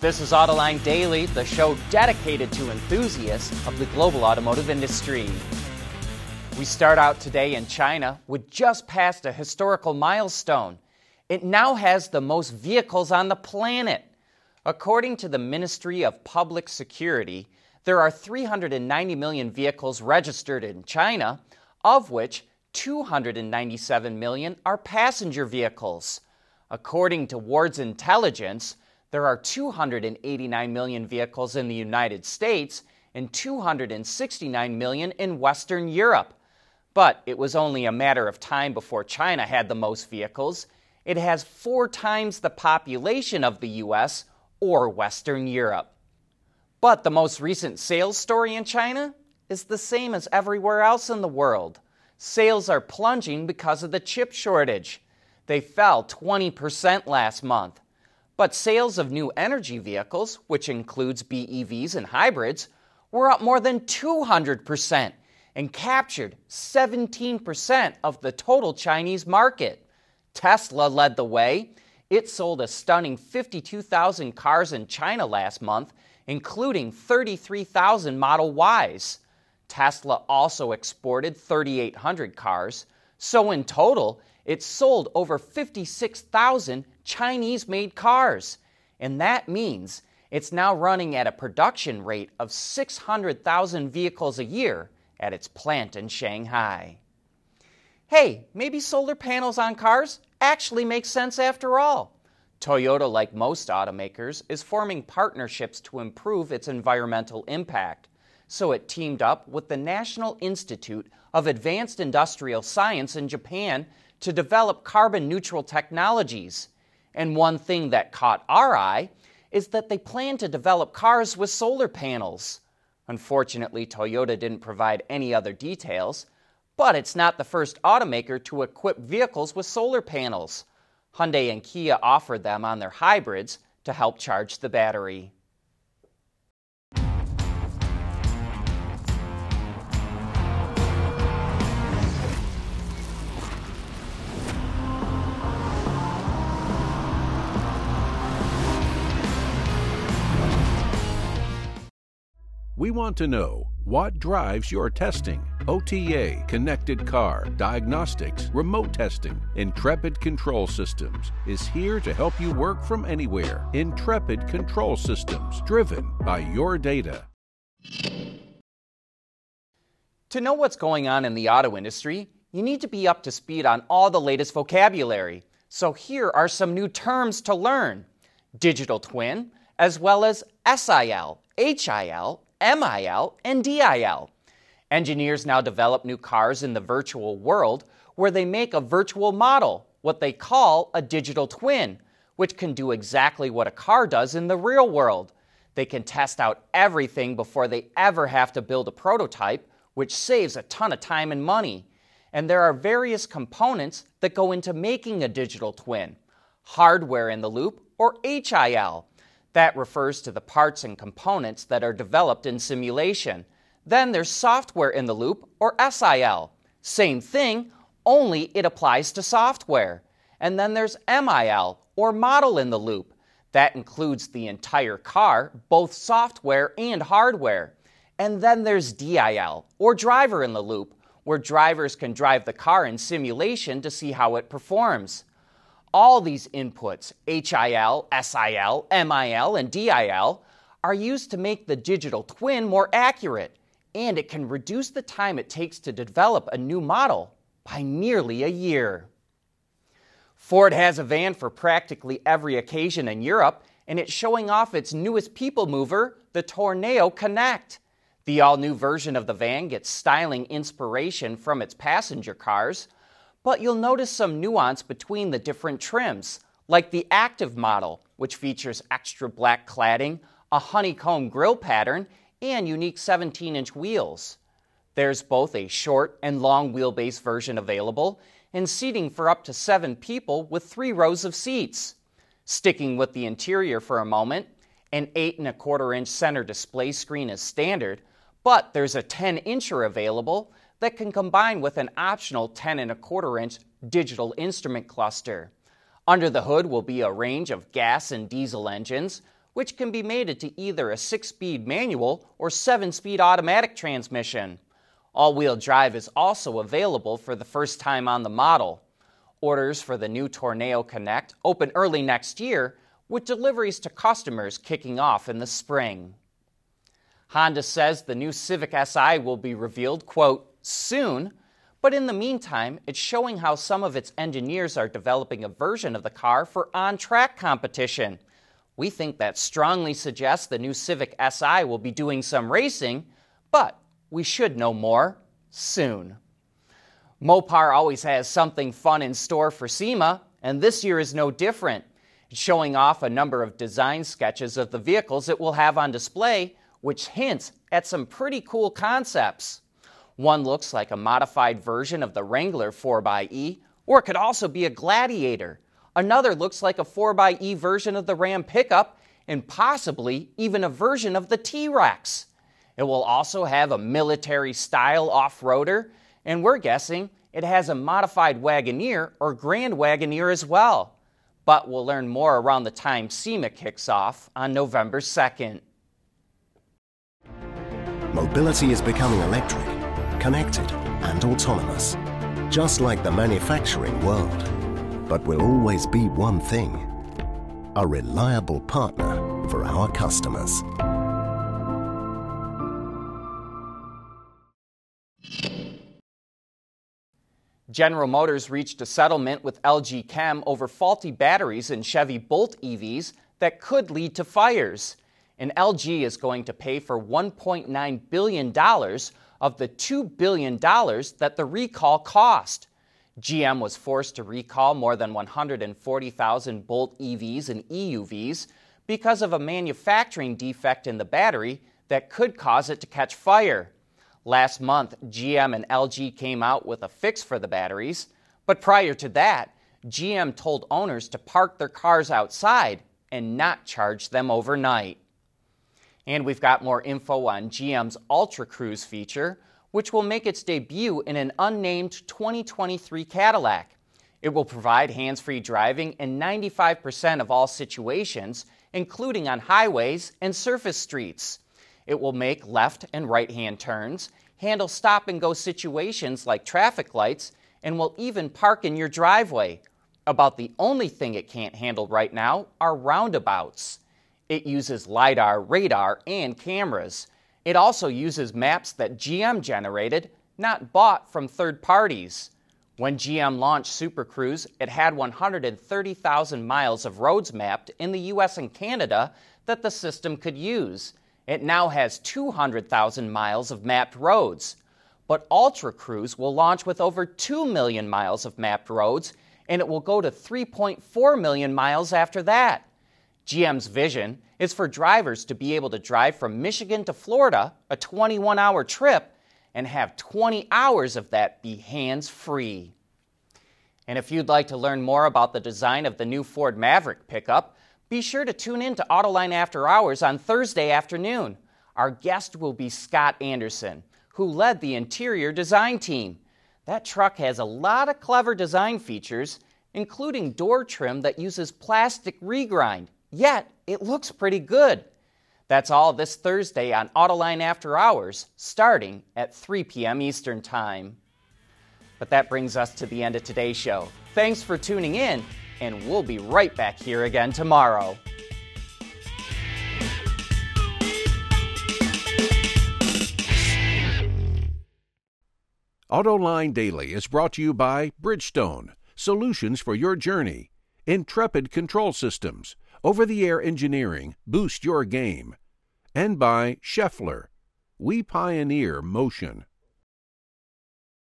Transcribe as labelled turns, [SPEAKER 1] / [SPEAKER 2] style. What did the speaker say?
[SPEAKER 1] This is Autoline Daily, the show dedicated to enthusiasts of the global automotive industry. We start out today in China, which just passed a historical milestone. It now has the most vehicles on the planet. According to the Ministry of Public Security, there are 390 million vehicles registered in China, of which 297 million are passenger vehicles. According to Ward's intelligence, there are 289 million vehicles in the United States and 269 million in Western Europe. But it was only a matter of time before China had the most vehicles. It has four times the population of the US or Western Europe. But the most recent sales story in China is the same as everywhere else in the world. Sales are plunging because of the chip shortage. They fell 20% last month. But sales of new energy vehicles, which includes BEVs and hybrids, were up more than 200% and captured 17% of the total Chinese market. Tesla led the way. It sold a stunning 52,000 cars in China last month, including 33,000 Model Ys. Tesla also exported 3,800 cars. So in total, it sold over 56,000 Chinese made cars. And that means it's now running at a production rate of 600,000 vehicles a year at its plant in Shanghai. Hey, maybe solar panels on cars actually make sense after all. Toyota, like most automakers, is forming partnerships to improve its environmental impact. So it teamed up with the National Institute of Advanced Industrial Science in Japan to develop carbon neutral technologies. And one thing that caught our eye is that they plan to develop cars with solar panels. Unfortunately, Toyota didn't provide any other details, but it's not the first automaker to equip vehicles with solar panels. Hyundai and Kia offered them on their hybrids to help charge the battery.
[SPEAKER 2] We want to know what drives your testing. OTA, connected car, diagnostics, remote testing. Intrepid Control Systems is here to help you work from anywhere. Intrepid Control Systems, driven by your data.
[SPEAKER 1] To know what's going on in the auto industry, you need to be up to speed on all the latest vocabulary. So here are some new terms to learn digital twin, as well as SIL, HIL, MIL, and DIL. Engineers now develop new cars in the virtual world where they make a virtual model, what they call a digital twin, which can do exactly what a car does in the real world. They can test out everything before they ever have to build a prototype, which saves a ton of time and money. And there are various components that go into making a digital twin hardware in the loop, or HIL. That refers to the parts and components that are developed in simulation. Then there's software in the loop, or SIL. Same thing, only it applies to software. And then there's MIL, or model in the loop. That includes the entire car, both software and hardware. And then there's DIL, or driver in the loop, where drivers can drive the car in simulation to see how it performs. All these inputs, HIL, SIL, MIL, and DIL, are used to make the digital twin more accurate, and it can reduce the time it takes to develop a new model by nearly a year. Ford has a van for practically every occasion in Europe, and it's showing off its newest people mover, the Tourneo Connect. The all new version of the van gets styling inspiration from its passenger cars, but you'll notice some nuance between the different trims, like the active model, which features extra black cladding, a honeycomb grille pattern, and unique 17 inch wheels. There's both a short and long wheelbase version available, and seating for up to seven people with three rows of seats. Sticking with the interior for a moment, an 8 and a quarter inch center display screen is standard, but there's a 10 incher available that can combine with an optional 10 and a quarter inch digital instrument cluster. Under the hood will be a range of gas and diesel engines, which can be mated to either a six speed manual or seven speed automatic transmission. All wheel drive is also available for the first time on the model. Orders for the new Tourneo Connect open early next year, with deliveries to customers kicking off in the spring. Honda says the new Civic Si will be revealed, quote, soon, but in the meantime, it's showing how some of its engineers are developing a version of the car for on track competition. We think that strongly suggests the new Civic Si will be doing some racing, but we should know more soon. Mopar always has something fun in store for SEMA, and this year is no different. It's showing off a number of design sketches of the vehicles it will have on display, which hints at some pretty cool concepts. One looks like a modified version of the Wrangler 4xE, or it could also be a Gladiator. Another looks like a 4xE version of the Ram pickup, and possibly even a version of the T Rex. It will also have a military style off roader, and we're guessing it has a modified Wagoneer or Grand Wagoneer as well. But we'll learn more around the time SEMA kicks off on November 2nd.
[SPEAKER 3] Mobility is becoming electric, connected, and autonomous, just like the manufacturing world. But will always be one thing a reliable partner for our customers.
[SPEAKER 1] General Motors reached a settlement with LG Chem over faulty batteries in Chevy Bolt EVs that could lead to fires and LG is going to pay for $1.9 billion of the $2 billion that the recall cost. GM was forced to recall more than 140,000 Bolt EVs and EUVs because of a manufacturing defect in the battery that could cause it to catch fire. Last month, GM and LG came out with a fix for the batteries, but prior to that, GM told owners to park their cars outside and not charge them overnight. And we've got more info on GM's Ultra Cruise feature, which will make its debut in an unnamed 2023 Cadillac. It will provide hands free driving in 95% of all situations, including on highways and surface streets. It will make left and right hand turns, handle stop and go situations like traffic lights, and will even park in your driveway. About the only thing it can't handle right now are roundabouts. It uses LiDAR, radar, and cameras. It also uses maps that GM generated, not bought from third parties. When GM launched Super Cruise, it had 130,000 miles of roads mapped in the US and Canada that the system could use. It now has 200,000 miles of mapped roads. But Ultra Cruise will launch with over 2 million miles of mapped roads, and it will go to 3.4 million miles after that. GM's vision is for drivers to be able to drive from Michigan to Florida, a 21 hour trip, and have 20 hours of that be hands free. And if you'd like to learn more about the design of the new Ford Maverick pickup, be sure to tune in to Autoline After Hours on Thursday afternoon. Our guest will be Scott Anderson, who led the interior design team. That truck has a lot of clever design features, including door trim that uses plastic regrind Yet, it looks pretty good. That's all this Thursday on Autoline After Hours, starting at 3 p.m. Eastern Time. But that brings us to the end of today's show. Thanks for tuning in, and we'll be right back here again tomorrow.
[SPEAKER 2] AutoLine Daily is brought to you by Bridgestone, solutions for your journey, Intrepid Control Systems, over the air engineering, boost your game. And by Schaeffler. We pioneer motion.